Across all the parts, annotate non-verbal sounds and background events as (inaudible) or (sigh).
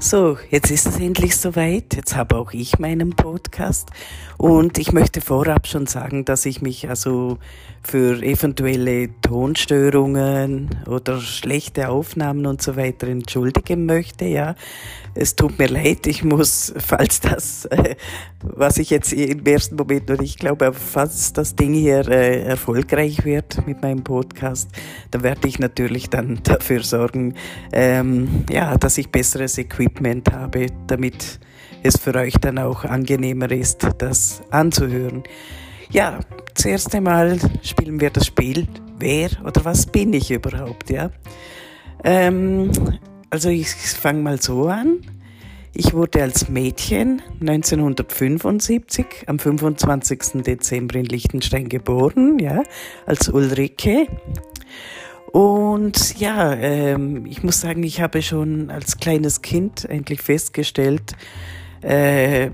So, jetzt ist es endlich soweit. Jetzt habe auch ich meinen Podcast. Und ich möchte vorab schon sagen, dass ich mich also für eventuelle Tonstörungen oder schlechte Aufnahmen und so weiter entschuldigen möchte. Ja, es tut mir leid. Ich muss, (laughs) falls das, äh, was ich jetzt im ersten Moment noch nicht glaube, falls das Ding hier äh, erfolgreich wird mit meinem Podcast, dann werde ich natürlich dann (laughs) dafür sorgen, ähm, ja, dass ich besseres Equipment habe, damit es für euch dann auch angenehmer ist, das anzuhören. Ja, zuerst einmal spielen wir das Spiel Wer oder was bin ich überhaupt, ja? Ähm, also ich fange mal so an. Ich wurde als Mädchen 1975 am 25. Dezember in Liechtenstein geboren, ja, als Ulrike. Und ja, ähm, ich muss sagen, ich habe schon als kleines Kind eigentlich festgestellt, äh,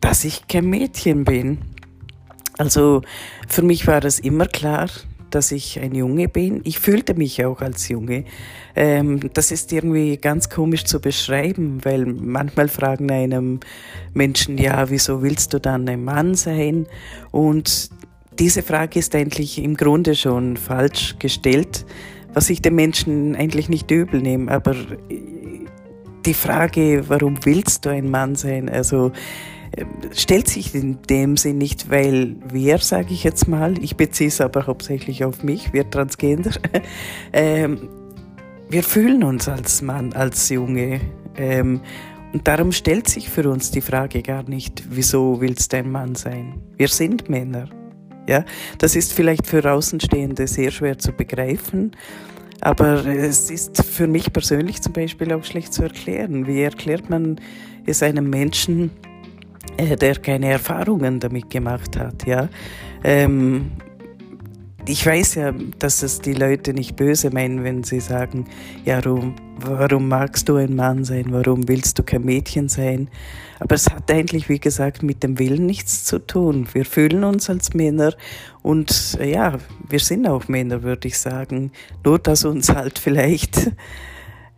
dass ich kein Mädchen bin. Also für mich war es immer klar, dass ich ein Junge bin. Ich fühlte mich auch als Junge. Ähm, das ist irgendwie ganz komisch zu beschreiben, weil manchmal fragen einem Menschen, ja, wieso willst du dann ein Mann sein? Und diese Frage ist eigentlich im Grunde schon falsch gestellt, was ich den Menschen eigentlich nicht übel nehme. Aber die Frage, warum willst du ein Mann sein? Also äh, stellt sich in dem Sinn nicht, weil wir, sage ich jetzt mal, ich beziehe es aber hauptsächlich auf mich, wir Transgender, (laughs) ähm, wir fühlen uns als Mann, als Junge. Ähm, und darum stellt sich für uns die Frage gar nicht, wieso willst du ein Mann sein? Wir sind Männer. Ja, das ist vielleicht für Außenstehende sehr schwer zu begreifen. Aber es ist für mich persönlich zum Beispiel auch schlecht zu erklären. Wie erklärt man es einem Menschen, äh, der keine Erfahrungen damit gemacht hat? Ja, ähm, ich weiß ja, dass es die Leute nicht böse meinen, wenn sie sagen, ja, warum, warum magst du ein Mann sein, warum willst du kein Mädchen sein? Aber es hat eigentlich, wie gesagt, mit dem Willen nichts zu tun. Wir fühlen uns als Männer und ja, wir sind auch Männer, würde ich sagen. Nur, dass uns halt vielleicht,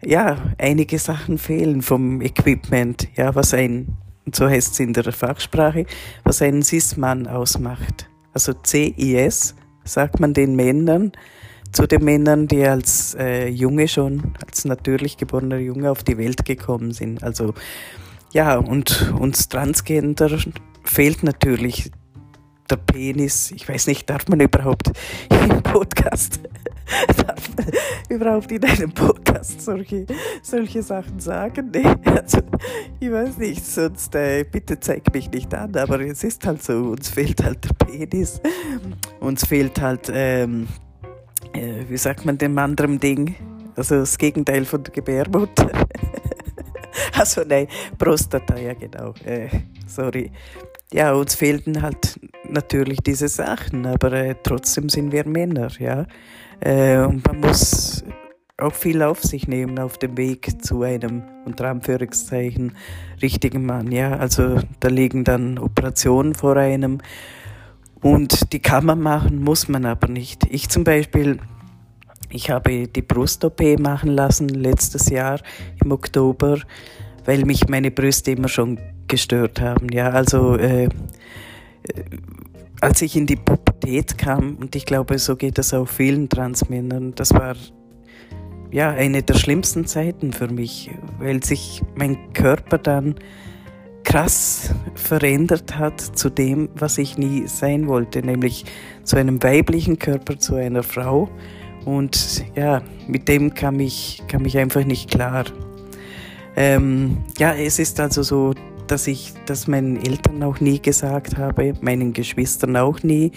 ja, einige Sachen fehlen vom Equipment, ja, was ein, so heißt es in der Fachsprache, was einen Cis-Mann ausmacht. Also CIS sagt man den Männern, zu den Männern, die als äh, Junge schon, als natürlich geborener Junge auf die Welt gekommen sind. Also ja, und uns Transgender fehlt natürlich der Penis. Ich weiß nicht, darf man überhaupt (laughs) im Podcast, (laughs) überhaupt in einem Podcast solche, solche Sachen sagen? Nee, also, ich weiß nicht, sonst äh, bitte zeig mich nicht an, aber es ist halt so, uns fehlt halt der Penis, uns fehlt halt, ähm, äh, wie sagt man dem anderen Ding, also das Gegenteil von der Gebärmutter. (laughs) also nein, Prostata, ja genau, äh, sorry. Ja, uns fehlten halt natürlich diese Sachen, aber äh, trotzdem sind wir Männer, ja. Äh, und man muss auch viel auf sich nehmen auf dem Weg zu einem, unter Anführungszeichen, richtigen Mann. Ja, also da liegen dann Operationen vor einem und die kann man machen, muss man aber nicht. Ich zum Beispiel, ich habe die Brust-OP machen lassen letztes Jahr im Oktober, weil mich meine Brüste immer schon gestört haben. Ja, also äh, äh als ich in die Pubertät kam, und ich glaube, so geht es auch vielen Transmännern, das war ja, eine der schlimmsten Zeiten für mich, weil sich mein Körper dann krass verändert hat zu dem, was ich nie sein wollte, nämlich zu einem weiblichen Körper, zu einer Frau. Und ja, mit dem kam ich, kam ich einfach nicht klar. Ähm, ja, es ist also so, dass ich das meinen Eltern auch nie gesagt habe, meinen Geschwistern auch nie.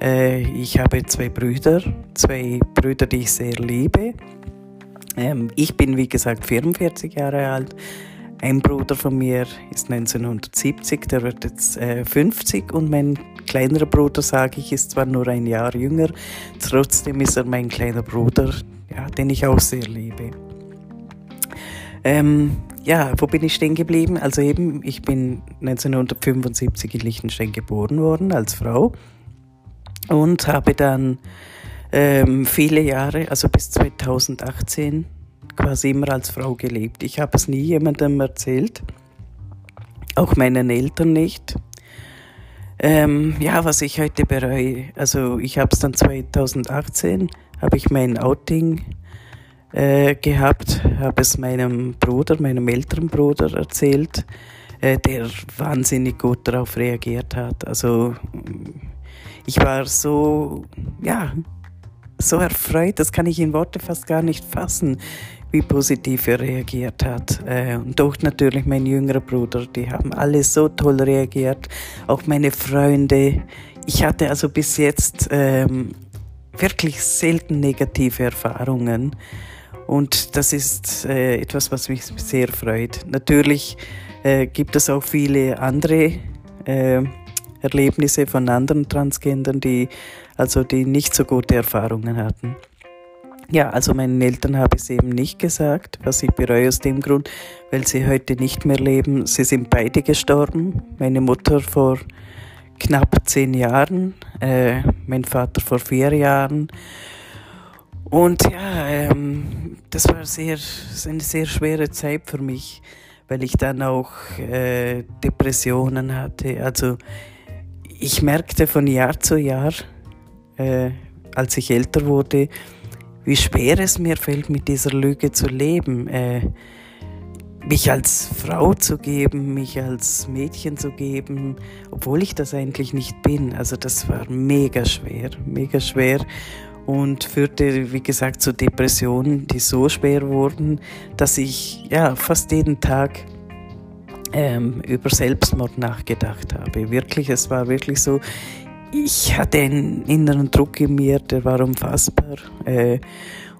Äh, ich habe zwei Brüder, zwei Brüder, die ich sehr liebe. Ähm, ich bin, wie gesagt, 44 Jahre alt. Ein Bruder von mir ist 1970, der wird jetzt äh, 50 und mein kleinerer Bruder, sage ich, ist zwar nur ein Jahr jünger, trotzdem ist er mein kleiner Bruder, ja, den ich auch sehr liebe. Ähm, ja, wo bin ich stehen geblieben? Also eben, ich bin 1975 in Liechtenstein geboren worden als Frau und habe dann ähm, viele Jahre, also bis 2018, quasi immer als Frau gelebt. Ich habe es nie jemandem erzählt, auch meinen Eltern nicht. Ähm, ja, was ich heute bereue, also ich habe es dann 2018, habe ich mein Outing äh, gehabt, habe es meinem Bruder, meinem älteren Bruder erzählt, äh, der wahnsinnig gut darauf reagiert hat. Also ich war so, ja, so erfreut, das kann ich in Worte fast gar nicht fassen, wie positiv er reagiert hat. Äh, und auch natürlich mein jüngerer Bruder, die haben alle so toll reagiert, auch meine Freunde. Ich hatte also bis jetzt ähm, wirklich selten negative Erfahrungen. Und das ist äh, etwas, was mich sehr freut. Natürlich äh, gibt es auch viele andere äh, Erlebnisse von anderen Transgendern, die also die nicht so gute Erfahrungen hatten. Ja, also meinen Eltern habe ich es eben nicht gesagt, was ich bereue aus dem Grund, weil sie heute nicht mehr leben. Sie sind beide gestorben. Meine Mutter vor knapp zehn Jahren, äh, mein Vater vor vier Jahren. Und ja, ähm, das war sehr, eine sehr schwere Zeit für mich, weil ich dann auch äh, Depressionen hatte. Also ich merkte von Jahr zu Jahr, äh, als ich älter wurde, wie schwer es mir fällt, mit dieser Lüge zu leben. Äh, mich als Frau zu geben, mich als Mädchen zu geben, obwohl ich das eigentlich nicht bin. Also das war mega schwer, mega schwer und führte, wie gesagt, zu Depressionen, die so schwer wurden, dass ich ja fast jeden Tag ähm, über Selbstmord nachgedacht habe. Wirklich, es war wirklich so, ich hatte einen inneren Druck in mir, der war unfassbar. Äh,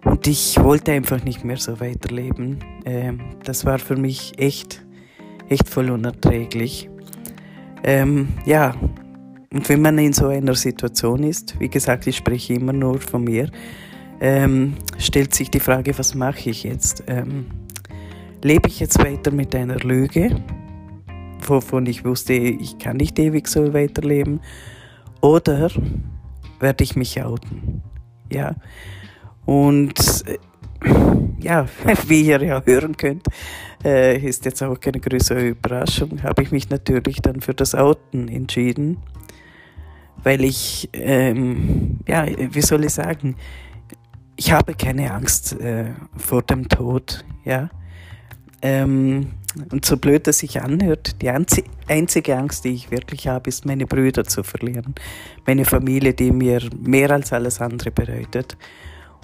und ich wollte einfach nicht mehr so weiterleben. Äh, das war für mich echt, echt voll unerträglich. Ähm, ja, und wenn man in so einer Situation ist, wie gesagt, ich spreche immer nur von mir, ähm, stellt sich die Frage, was mache ich jetzt? Ähm, lebe ich jetzt weiter mit einer Lüge? Wovon ich wusste, ich kann nicht ewig so weiterleben. Oder werde ich mich outen. Ja. Und äh, ja, (laughs) wie ihr ja hören könnt, äh, ist jetzt auch keine größere Überraschung, habe ich mich natürlich dann für das Outen entschieden, weil ich, ähm, ja, wie soll ich sagen, ich habe keine Angst äh, vor dem Tod, ja. Ähm, und so blöd das sich anhört, die einzige Angst, die ich wirklich habe, ist, meine Brüder zu verlieren. Meine Familie, die mir mehr als alles andere bedeutet.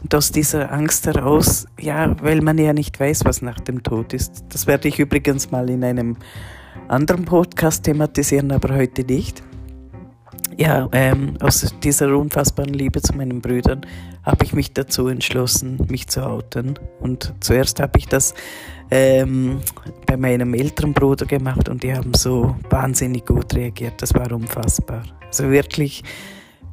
Und aus dieser Angst heraus, ja, weil man ja nicht weiß, was nach dem Tod ist. Das werde ich übrigens mal in einem anderen Podcast thematisieren, aber heute nicht ja, ähm, aus dieser unfassbaren Liebe zu meinen Brüdern habe ich mich dazu entschlossen, mich zu outen. Und zuerst habe ich das ähm, bei meinem älteren Bruder gemacht und die haben so wahnsinnig gut reagiert. Das war unfassbar. Also wirklich,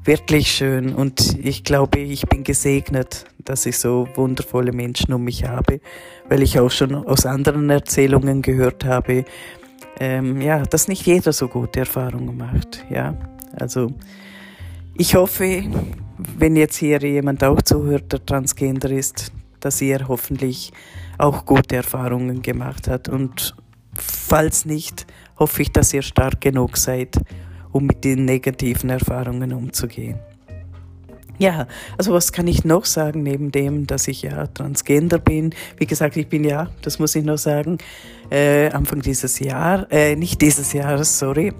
wirklich schön. Und ich glaube, ich bin gesegnet, dass ich so wundervolle Menschen um mich habe, weil ich auch schon aus anderen Erzählungen gehört habe, ähm, ja, dass nicht jeder so gute Erfahrungen macht. Ja. Also ich hoffe, wenn jetzt hier jemand auch zuhört, der Transgender ist, dass ihr hoffentlich auch gute Erfahrungen gemacht habt. Und falls nicht, hoffe ich, dass ihr stark genug seid, um mit den negativen Erfahrungen umzugehen. Ja, also was kann ich noch sagen, neben dem, dass ich ja Transgender bin? Wie gesagt, ich bin ja, das muss ich noch sagen, äh, Anfang dieses Jahr, äh, nicht dieses Jahres, sorry,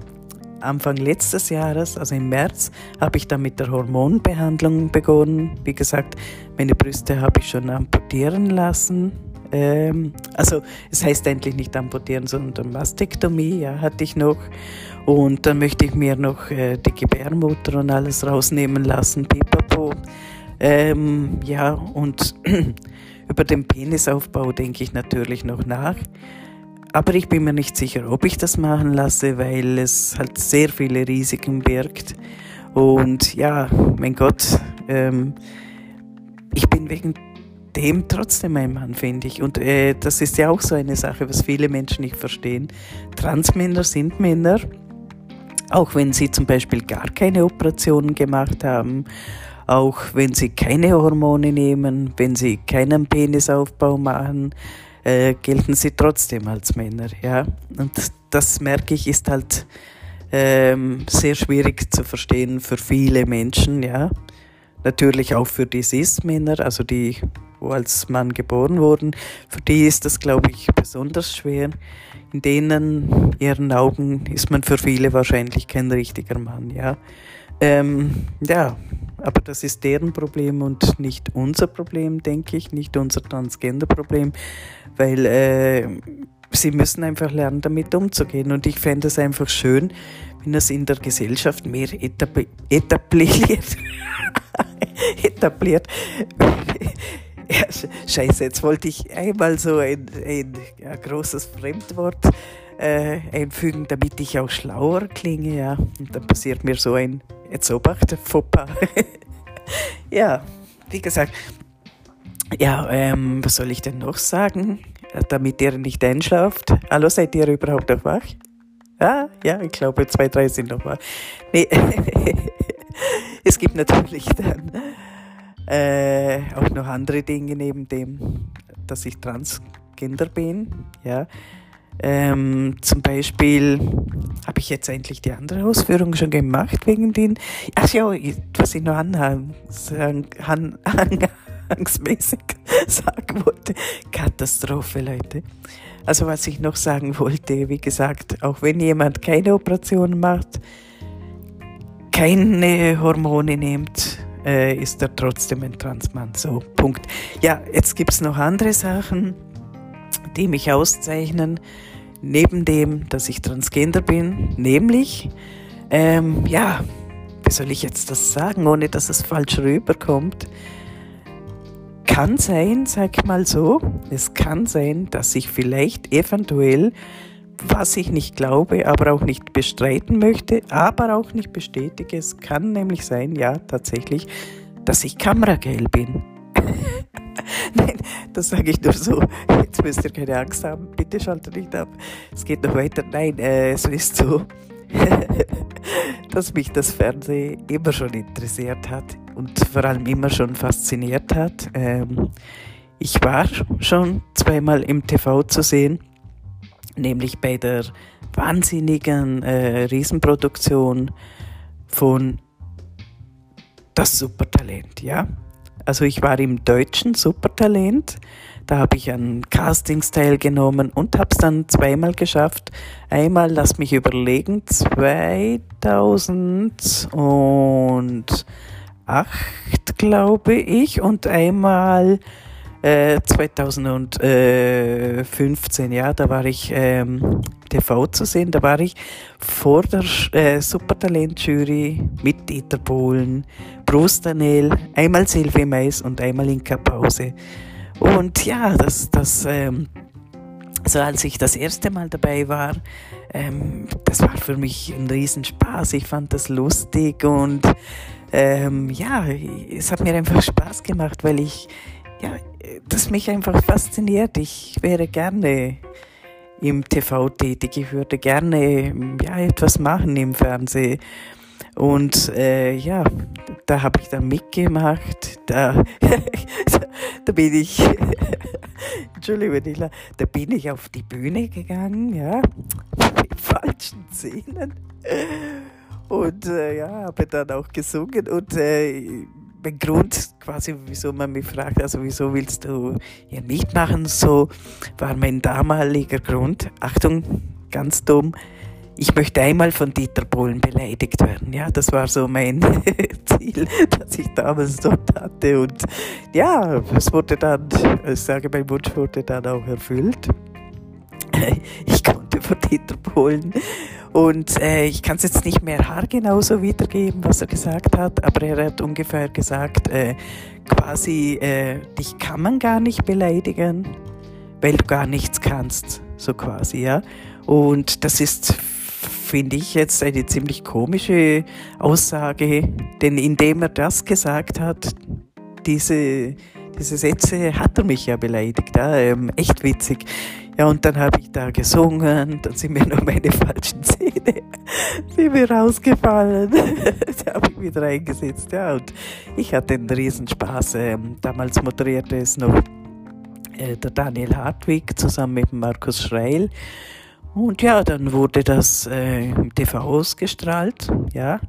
Anfang letztes Jahres, also im März, habe ich dann mit der Hormonbehandlung begonnen. Wie gesagt, meine Brüste habe ich schon amputieren lassen. Ähm, also es heißt eigentlich nicht amputieren, sondern Mastektomie, ja, hatte ich noch. Und dann möchte ich mir noch äh, die Gebärmutter und alles rausnehmen lassen, pipapo. Ähm, ja, und (clears throat) über den Penisaufbau denke ich natürlich noch nach. Aber ich bin mir nicht sicher, ob ich das machen lasse, weil es halt sehr viele Risiken birgt. Und ja, mein Gott, ähm, ich bin wegen dem trotzdem ein Mann, finde ich. Und äh, das ist ja auch so eine Sache, was viele Menschen nicht verstehen. Transmänner sind Männer, auch wenn sie zum Beispiel gar keine Operationen gemacht haben, auch wenn sie keine Hormone nehmen, wenn sie keinen Penisaufbau machen, äh, gelten sie trotzdem als Männer, ja. Und das, merke ich, ist halt ähm, sehr schwierig zu verstehen für viele Menschen, ja. Natürlich auch für die Cis-Männer, also die, wo als Mann geboren wurden, für die ist das, glaube ich, besonders schwer. In denen ihren Augen ist man für viele wahrscheinlich kein richtiger Mann, ja. Ähm, ja, aber das ist deren Problem und nicht unser Problem, denke ich, nicht unser Transgender-Problem, weil äh, sie müssen einfach lernen, damit umzugehen. Und ich fände es einfach schön, wenn es in der Gesellschaft mehr etabli etabliert. (laughs) etabliert. (laughs) Ja, scheiße, jetzt wollte ich einmal so ein, ein, ein großes Fremdwort äh, einfügen, damit ich auch schlauer klinge, ja. Und dann passiert mir so ein, jetzt obacht, Fauxpas. (laughs) ja, wie gesagt, ja, ähm, was soll ich denn noch sagen, damit ihr nicht einschlaft? Hallo, seid ihr überhaupt noch wach? Ah, ja, ich glaube, zwei, drei sind noch wach. Nee, (laughs) es gibt natürlich dann äh, auch noch andere Dinge neben dem, dass ich Transgender bin, ja. Ähm, zum Beispiel habe ich jetzt endlich die andere Ausführung schon gemacht wegen den. Ach ja, was ich noch anhang, an, anhangsmäßig (laughs) sagen wollte. Katastrophe, Leute. Also was ich noch sagen wollte, wie gesagt, auch wenn jemand keine Operation macht, keine Hormone nimmt, äh, ist er trotzdem ein Transmann. So, Punkt. Ja, jetzt gibt es noch andere Sachen die mich auszeichnen, neben dem, dass ich Transgender bin, nämlich, ähm, ja, wie soll ich jetzt das sagen, ohne dass es falsch rüberkommt? Kann sein, sag ich mal so, es kann sein, dass ich vielleicht eventuell, was ich nicht glaube, aber auch nicht bestreiten möchte, aber auch nicht bestätige, es kann nämlich sein, ja, tatsächlich, dass ich kamerageil bin. (laughs) Nein, das sage ich nur so. Jetzt müsst ihr keine Angst haben. Bitte schaltet nicht ab. Es geht noch weiter. Nein, äh, es ist so, (laughs) dass mich das Fernsehen immer schon interessiert hat und vor allem immer schon fasziniert hat. Ähm, ich war schon zweimal im TV zu sehen, nämlich bei der wahnsinnigen äh, Riesenproduktion von Das Supertalent, ja. Also ich war im deutschen Supertalent, da habe ich an Castings teilgenommen und habe es dann zweimal geschafft. Einmal, lass mich überlegen, 2008 glaube ich und einmal 2015, äh, ja, da war ich ähm, TV zu sehen, da war ich vor der äh, Supertalent-Jury mit Dieter Bohlen, Bruce einmal Silvi Mais und einmal Inka Pause. Und ja, das, das, ähm, so als ich das erste Mal dabei war, ähm, das war für mich ein Riesenspaß. Ich fand das lustig und ähm, ja, es hat mir einfach Spaß gemacht, weil ich ja, das mich einfach fasziniert. Ich wäre gerne im TV tätig. Ich würde gerne ja, etwas machen im Fernsehen. Und äh, ja, da habe ich dann mitgemacht. Da, (laughs) da bin ich, (laughs) Entschuldigung, da bin ich auf die Bühne gegangen, ja, (laughs) mit falschen Szenen. Und äh, ja, habe dann auch gesungen und äh, mein Grund, quasi, wieso man mich fragt, also wieso willst du hier mitmachen, so war mein damaliger Grund, Achtung, ganz dumm, ich möchte einmal von Dieter Bohlen beleidigt werden. Ja, das war so mein (laughs) Ziel, das ich damals dort hatte. Und ja, es wurde dann, ich sage, mein Wunsch wurde dann auch erfüllt. (laughs) Ich konnte von Dieter Bohlen und äh, ich kann es jetzt nicht mehr haargenau so wiedergeben, was er gesagt hat, aber er hat ungefähr gesagt, äh, quasi, äh, dich kann man gar nicht beleidigen, weil du gar nichts kannst, so quasi, ja. Und das ist, finde ich, jetzt eine ziemlich komische Aussage, denn indem er das gesagt hat, diese, diese Sätze hat er mich ja beleidigt, ja, ähm, echt witzig. Ja, und dann habe ich da gesungen, dann sind mir (laughs) noch meine falschen Zähne sind mir rausgefallen. (laughs) da habe ich wieder eingesetzt, ja. Und ich hatte einen Riesenspaß. Ähm, damals moderierte es noch äh, der Daniel Hartwig zusammen mit Markus Schreil. Und ja, dann wurde das äh, im TV ausgestrahlt, ja.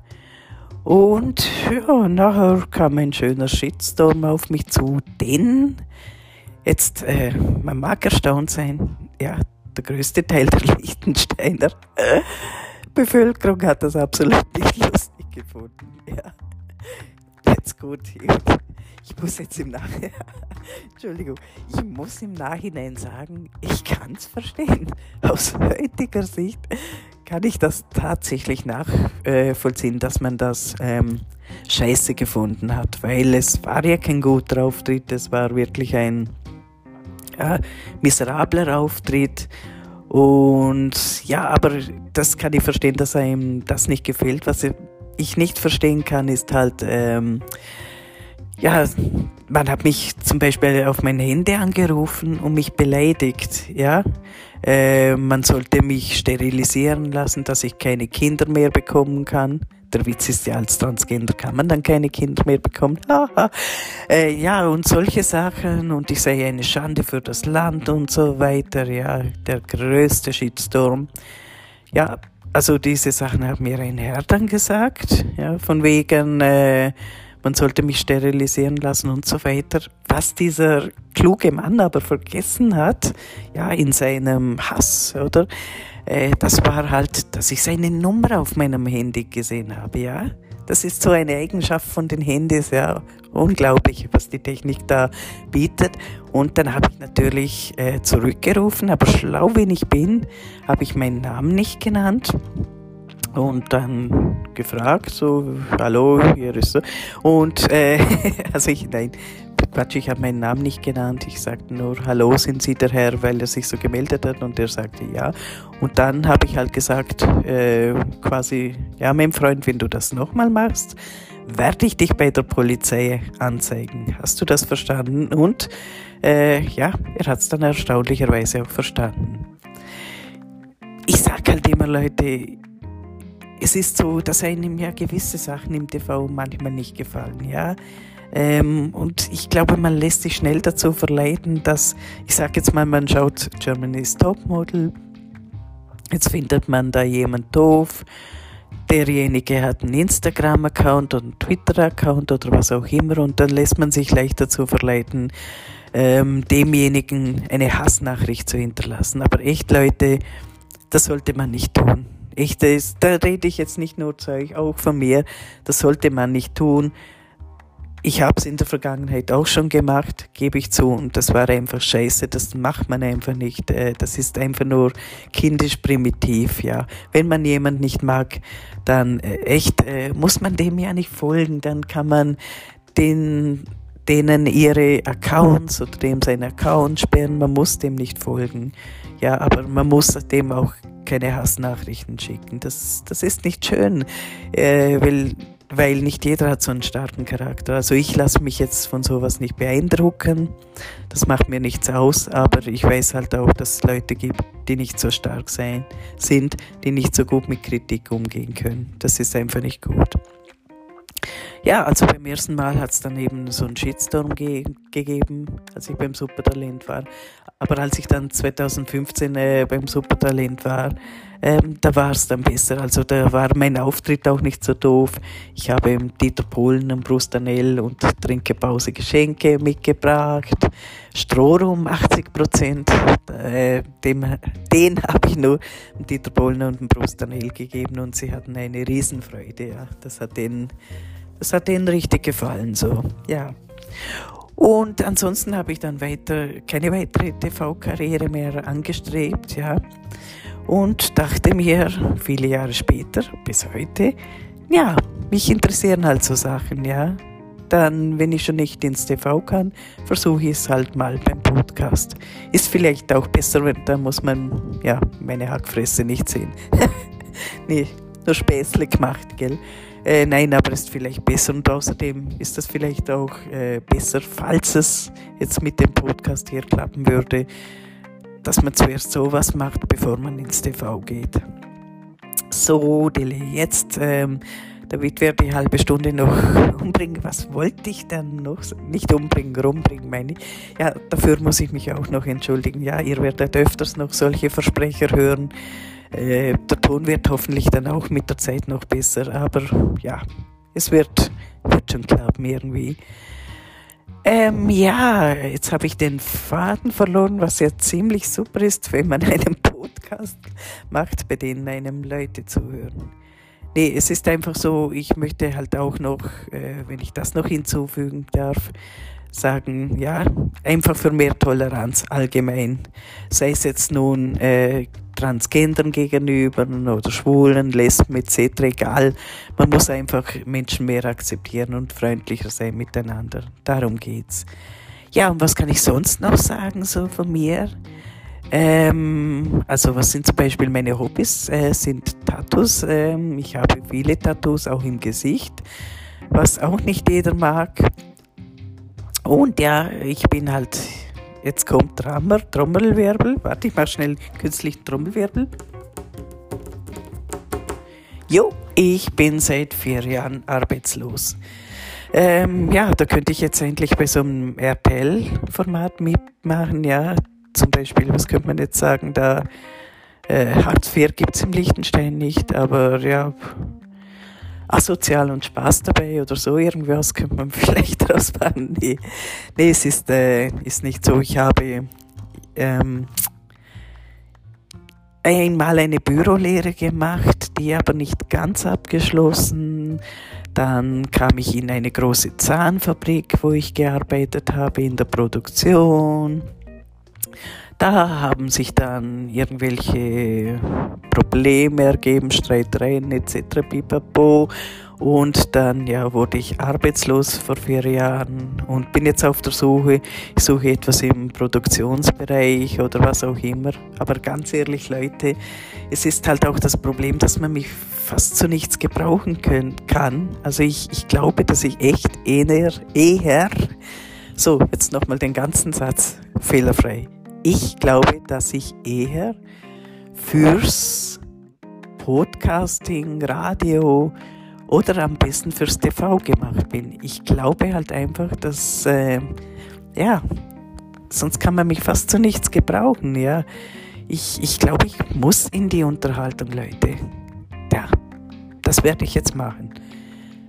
Und ja, nachher kam ein schöner Shitstorm auf mich zu, denn jetzt, äh, man mag erstaunt sein, ja, der größte Teil der Liechtensteiner Bevölkerung hat das absolut nicht lustig gefunden. Ja. Jetzt gut, ich muss jetzt im Nachhinein, (laughs) Entschuldigung, ich muss im Nachhinein sagen, ich kann es verstehen. (laughs) Aus heutiger Sicht kann ich das tatsächlich nachvollziehen, dass man das ähm, scheiße gefunden hat, weil es war ja kein guter Auftritt, es war wirklich ein ja, miserabler Auftritt. Und ja, aber das kann ich verstehen, dass einem das nicht gefällt. Was ich nicht verstehen kann, ist halt, ähm, ja, man hat mich zum Beispiel auf mein Handy angerufen und mich beleidigt, ja. Äh, man sollte mich sterilisieren lassen, dass ich keine Kinder mehr bekommen kann. Der Witz ist ja, als Transgender kann man dann keine Kinder mehr bekommen. (laughs) äh, ja, und solche Sachen. Und ich sei eine Schande für das Land und so weiter. Ja, der größte Shitstorm. Ja, also diese Sachen haben mir ein Herr dann gesagt. Ja, von wegen... Äh, man sollte mich sterilisieren lassen und so weiter. Was dieser kluge Mann aber vergessen hat, ja, in seinem Hass, oder? Äh, das war halt, dass ich seine Nummer auf meinem Handy gesehen habe, ja. Das ist so eine Eigenschaft von den Handys, ja. Unglaublich, was die Technik da bietet. Und dann habe ich natürlich äh, zurückgerufen, aber schlau wie ich bin, habe ich meinen Namen nicht genannt und dann gefragt, so, hallo, hier ist so. Und, äh, (laughs) also ich, nein, Quatsch, ich habe meinen Namen nicht genannt. Ich sagte nur, hallo, sind Sie der Herr, weil er sich so gemeldet hat? Und er sagte ja. Und dann habe ich halt gesagt, äh, quasi, ja, mein Freund, wenn du das nochmal machst, werde ich dich bei der Polizei anzeigen. Hast du das verstanden? Und äh, ja, er hat es dann erstaunlicherweise auch verstanden. Ich sage halt immer, Leute, es ist so, dass einem ja gewisse Sachen im TV manchmal nicht gefallen, ja. Ähm, und ich glaube, man lässt sich schnell dazu verleiten, dass, ich sage jetzt mal, man schaut Germany's Topmodel, jetzt findet man da jemand doof, derjenige hat einen Instagram-Account oder einen Twitter-Account oder was auch immer und dann lässt man sich leicht dazu verleiten, ähm, demjenigen eine Hassnachricht zu hinterlassen. Aber echt, Leute, das sollte man nicht tun. Ich, das, da rede ich jetzt nicht nur zu euch, auch von mir. Das sollte man nicht tun. Ich habe es in der Vergangenheit auch schon gemacht, gebe ich zu, und das war einfach scheiße. Das macht man einfach nicht. Äh, das ist einfach nur kindisch primitiv, ja. Wenn man jemand nicht mag, dann äh, echt äh, muss man dem ja nicht folgen. Dann kann man den denen ihre Accounts oder dem sein Account sperren. Man muss dem nicht folgen. Ja, aber man muss dem auch keine Hassnachrichten schicken. Das, das ist nicht schön, äh, weil, weil nicht jeder hat so einen starken Charakter. Also ich lasse mich jetzt von sowas nicht beeindrucken. Das macht mir nichts aus, aber ich weiß halt auch, dass es Leute gibt, die nicht so stark sein, sind, die nicht so gut mit Kritik umgehen können. Das ist einfach nicht gut. Ja, also beim ersten Mal hat es dann eben so einen Shitstorm ge gegeben, als ich beim Supertalent war. Aber als ich dann 2015 äh, beim Supertalent war, ähm, da war es dann besser. Also da war mein Auftritt auch nicht so doof. Ich habe im Dieter Polen und Brustanell und Trinkepause Geschenke mitgebracht. Strohrum 80 Prozent, äh, dem, den habe ich nur Dieter Polen und Brustanell gegeben und sie hatten eine Riesenfreude. Ja. Das hat denen, das hat denen richtig gefallen. So, ja. Und ansonsten habe ich dann weiter keine weitere TV-Karriere mehr angestrebt, ja. Und dachte mir viele Jahre später, bis heute, ja, mich interessieren halt so Sachen, ja. Dann, wenn ich schon nicht ins TV kann, versuche ich es halt mal beim Podcast. Ist vielleicht auch besser, wenn da muss man ja meine Hackfresse nicht sehen. (laughs) nee, nur Späßle gemacht, gell? Äh, nein, aber es ist vielleicht besser und außerdem ist das vielleicht auch äh, besser, falls es jetzt mit dem Podcast hier klappen würde, dass man zuerst sowas macht, bevor man ins TV geht. So, Dele, jetzt, ähm, damit wir die halbe Stunde noch (laughs) umbringen. Was wollte ich denn noch? Nicht umbringen, rumbringen, meine ich. Ja, dafür muss ich mich auch noch entschuldigen. Ja, ihr werdet öfters noch solche Versprecher hören. Äh, der Ton wird hoffentlich dann auch mit der Zeit noch besser, aber ja, es wird, wird schon klappen irgendwie. Ähm, ja, jetzt habe ich den Faden verloren, was ja ziemlich super ist, wenn man (laughs) einen Podcast macht, bei denen einem Leute zuhören. Nee, es ist einfach so, ich möchte halt auch noch, äh, wenn ich das noch hinzufügen darf, sagen, ja, einfach für mehr Toleranz allgemein. Sei es jetzt nun äh, Transgendern gegenüber oder Schwulen, Lesben etc. Egal. Man muss einfach Menschen mehr akzeptieren und freundlicher sein miteinander. Darum geht's. Ja, und was kann ich sonst noch sagen so von mir? Ähm, also was sind zum Beispiel meine Hobbys? Äh, sind Tattoos. Ähm, ich habe viele Tattoos auch im Gesicht, was auch nicht jeder mag. Und ja, ich bin halt Jetzt kommt Drummer, Trommelwirbel. Warte, ich mache schnell künstlichen Trommelwirbel. Jo, ich bin seit vier Jahren arbeitslos. Ähm, ja, da könnte ich jetzt endlich bei so einem RTL-Format mitmachen. Ja, zum Beispiel, was könnte man jetzt sagen, da äh, Hartz IV gibt es im Liechtenstein nicht, aber ja, asozial und Spaß dabei oder so irgendwas könnte man (laughs) vielleicht rausfahren. Nee, nee es ist, äh, ist nicht so. Ich habe ähm, einmal eine Bürolehre gemacht, die aber nicht ganz abgeschlossen. Dann kam ich in eine große Zahnfabrik, wo ich gearbeitet habe in der Produktion. Da haben sich dann irgendwelche Probleme ergeben, Streitereien etc. Pipapo. Und dann ja, wurde ich arbeitslos vor vier Jahren und bin jetzt auf der Suche. Ich suche etwas im Produktionsbereich oder was auch immer. Aber ganz ehrlich, Leute, es ist halt auch das Problem, dass man mich fast zu nichts gebrauchen können, kann. Also ich, ich glaube, dass ich echt eher, eher, so, jetzt nochmal den ganzen Satz, fehlerfrei ich glaube, dass ich eher fürs Podcasting, Radio oder am besten fürs TV gemacht bin. Ich glaube halt einfach, dass, äh, ja, sonst kann man mich fast zu nichts gebrauchen, ja. Ich, ich glaube, ich muss in die Unterhaltung, Leute. Ja, das werde ich jetzt machen.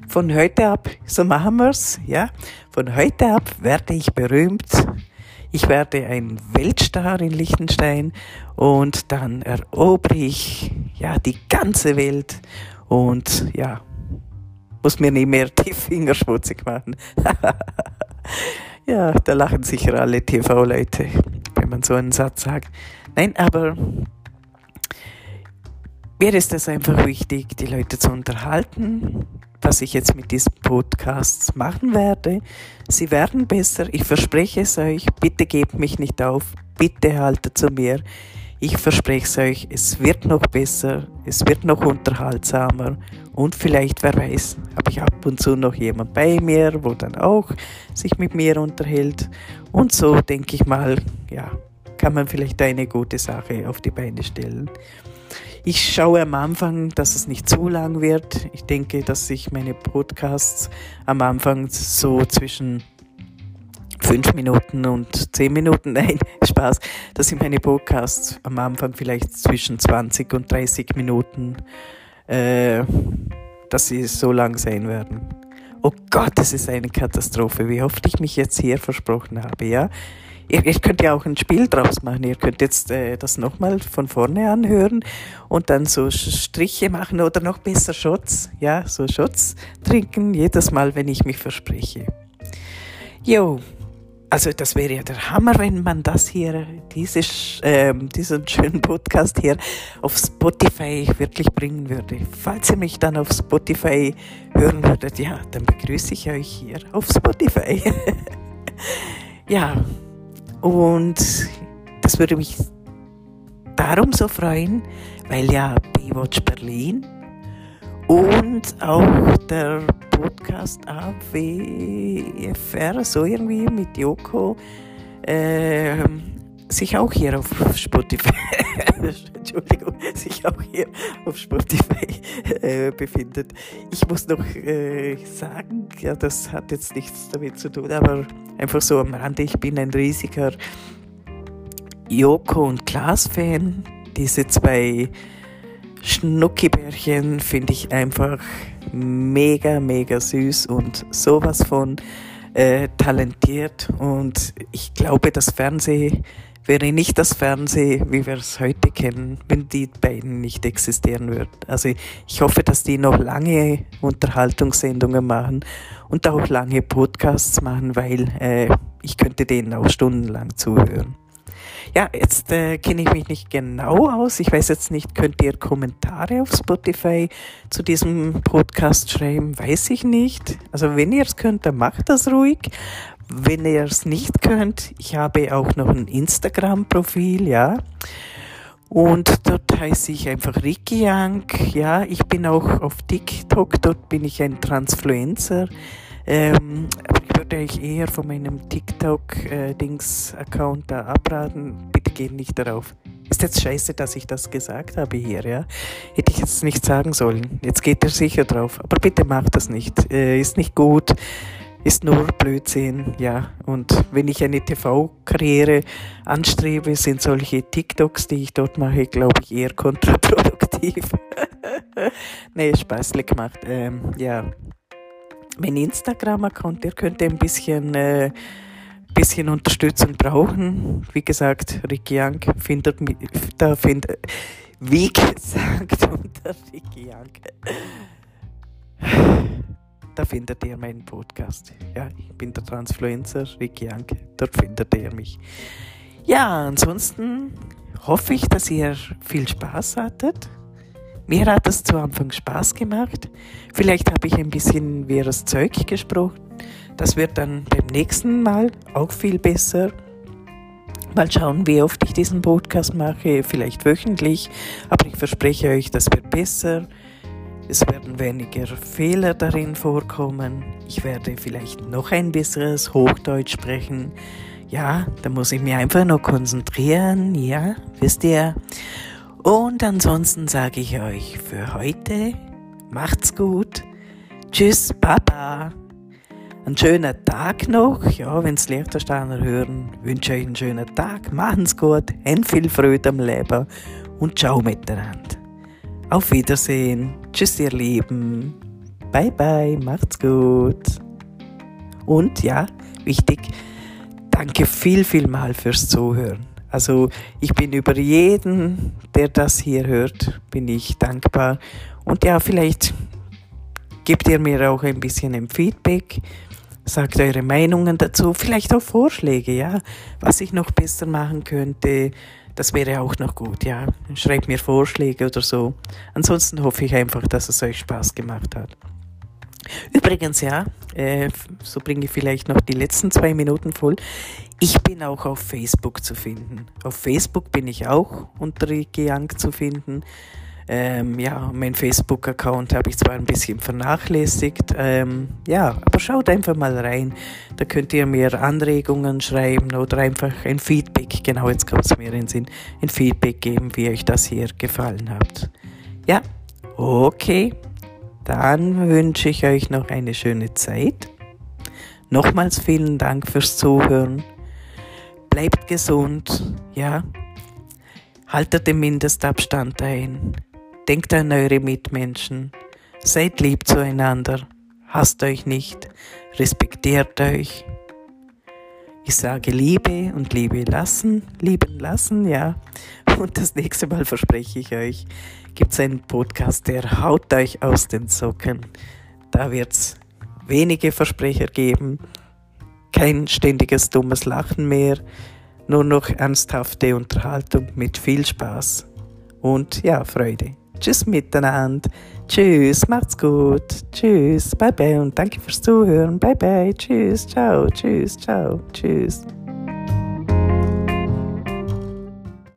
Von heute ab, so machen wir's, ja. Von heute ab werde ich berühmt ich werde ein Weltstar in Liechtenstein und dann erobere ich ja die ganze Welt und ja, muss mir nicht mehr (laughs) die Finger schmutzig machen. (laughs) ja, da lachen sicher alle TV-Leute, wenn man so einen Satz sagt. Nein, aber mir ist es einfach wichtig, die Leute zu unterhalten, was ich jetzt mit diesem Podcast machen werde. Sie werden besser, ich verspreche es euch. Bitte gebt mich nicht auf, bitte haltet zu mir. Ich verspreche es euch, es wird noch besser, es wird noch unterhaltsamer und vielleicht, wer weiß, habe ich ab und zu noch jemand bei mir, wo dann auch sich mit mir unterhält. Und so denke ich mal, ja, kann man vielleicht eine gute Sache auf die Beine stellen. Ich schaue am Anfang, dass es nicht zu lang wird. Ich denke, dass ich meine Podcasts am Anfang so zwischen fünf Minuten und zehn Minuten, (laughs) nein, Spaß, dass ich meine Podcasts am Anfang vielleicht zwischen 20 und 30 Minuten, äh, dass sie so lang sein werden. Oh Gott, das ist eine Katastrophe, wie oft ich mich jetzt hier versprochen habe, ja. Ihr, ihr könnt ja auch ein Spiel draus machen. Ihr könnt jetzt äh, das nochmal von vorne anhören und dann so Striche machen oder noch besser Shots. Ja, so Shots trinken jedes Mal, wenn ich mich verspreche. Jo, also das wäre ja der Hammer, wenn man das hier, dieses, äh, diesen schönen Podcast hier auf Spotify wirklich bringen würde. Falls ihr mich dann auf Spotify hören würdet, ja, dann begrüße ich euch hier auf Spotify. (laughs) ja, und das würde mich darum so freuen, weil ja Baywatch Berlin und auch der Podcast AWFR, so irgendwie mit Joko, äh, sich auch hier auf Spotify, (laughs) Entschuldigung, sich auch hier auf Spotify äh, befindet. Ich muss noch äh, sagen, ja, das hat jetzt nichts damit zu tun, aber einfach so am Rande, ich bin ein riesiger Joko und Klaas-Fan. Diese zwei Schnuckibärchen finde ich einfach mega, mega süß und sowas von äh, talentiert. Und ich glaube, das Fernsehen wäre nicht das Fernsehen, wie wir es heute kennen, wenn die beiden nicht existieren würden. Also ich hoffe, dass die noch lange Unterhaltungssendungen machen und auch lange Podcasts machen, weil äh, ich könnte denen auch stundenlang zuhören. Ja, jetzt äh, kenne ich mich nicht genau aus. Ich weiß jetzt nicht, könnt ihr Kommentare auf Spotify zu diesem Podcast schreiben? Weiß ich nicht. Also wenn ihr es könnt, dann macht das ruhig. Wenn ihr es nicht könnt, ich habe auch noch ein Instagram-Profil, ja. Und dort heiße ich einfach Ricky Young. Ja, ich bin auch auf TikTok, dort bin ich ein Transfluencer. Ähm, aber ich würde euch eher von meinem TikTok-Dings-Account da abraten. Bitte geht nicht darauf. Ist jetzt scheiße, dass ich das gesagt habe hier, ja? Hätte ich jetzt nicht sagen sollen. Jetzt geht er sicher drauf. Aber bitte macht das nicht. Äh, ist nicht gut. Ist nur Blödsinn, ja. Und wenn ich eine TV-Karriere anstrebe, sind solche TikToks, die ich dort mache, glaube ich, eher kontraproduktiv. (laughs) nee, spaßlich gemacht. Ähm, ja, mein Instagram-Account, der könnte ein bisschen, äh, bisschen Unterstützung brauchen. Wie gesagt, Ricky Young findet, da findet, wie gesagt, (laughs) unter Ricky Young, da findet ihr meinen Podcast. Ja, ich bin der Transfluencer Ricky Young, dort findet ihr mich. Ja, ansonsten hoffe ich, dass ihr viel Spaß hattet mir hat es zu Anfang Spaß gemacht. Vielleicht habe ich ein bisschen wirres Zeug gesprochen. Das wird dann beim nächsten Mal auch viel besser. Mal schauen, wie oft ich diesen Podcast mache. Vielleicht wöchentlich. Aber ich verspreche euch, das wird besser. Es werden weniger Fehler darin vorkommen. Ich werde vielleicht noch ein besseres Hochdeutsch sprechen. Ja, da muss ich mich einfach noch konzentrieren. Ja, wisst ihr. Und ansonsten sage ich euch für heute, macht's gut. Tschüss, Baba. Einen schönen Tag noch. Ja, wenn's Liechtensteiner hören, wünsche euch einen schönen Tag. Machen's gut. Habt viel Freude am Leben. Und ciao miteinander. Auf Wiedersehen. Tschüss, ihr Lieben. Bye, bye. Macht's gut. Und ja, wichtig, danke viel, viel mal fürs Zuhören. Also ich bin über jeden, der das hier hört, bin ich dankbar. Und ja, vielleicht gebt ihr mir auch ein bisschen ein Feedback, sagt eure Meinungen dazu, vielleicht auch Vorschläge, ja, was ich noch besser machen könnte. Das wäre auch noch gut, ja. Schreibt mir Vorschläge oder so. Ansonsten hoffe ich einfach, dass es euch Spaß gemacht hat. Übrigens, ja, äh, so bringe ich vielleicht noch die letzten zwei Minuten voll. Ich bin auch auf Facebook zu finden. Auf Facebook bin ich auch unter Young zu finden. Ähm, ja, mein Facebook-Account habe ich zwar ein bisschen vernachlässigt, ähm, ja, aber schaut einfach mal rein. Da könnt ihr mir Anregungen schreiben oder einfach ein Feedback, genau jetzt kommt es mir in den Sinn, ein Feedback geben, wie euch das hier gefallen hat. Ja, okay, dann wünsche ich euch noch eine schöne Zeit. Nochmals vielen Dank fürs Zuhören bleibt gesund, ja. Haltet den Mindestabstand ein. Denkt an eure Mitmenschen. Seid lieb zueinander. Hasst euch nicht. Respektiert euch. Ich sage Liebe und Liebe lassen, lieben lassen, ja. Und das nächste Mal verspreche ich euch, gibt es einen Podcast, der haut euch aus den Socken. Da wird es wenige Versprecher geben kein ständiges dummes Lachen mehr, nur noch ernsthafte Unterhaltung mit viel Spaß und ja, Freude. Tschüss miteinander. Tschüss, macht's gut. Tschüss, bye bye und danke fürs Zuhören. Bye bye. Tschüss, ciao, tschüss, ciao, tschüss.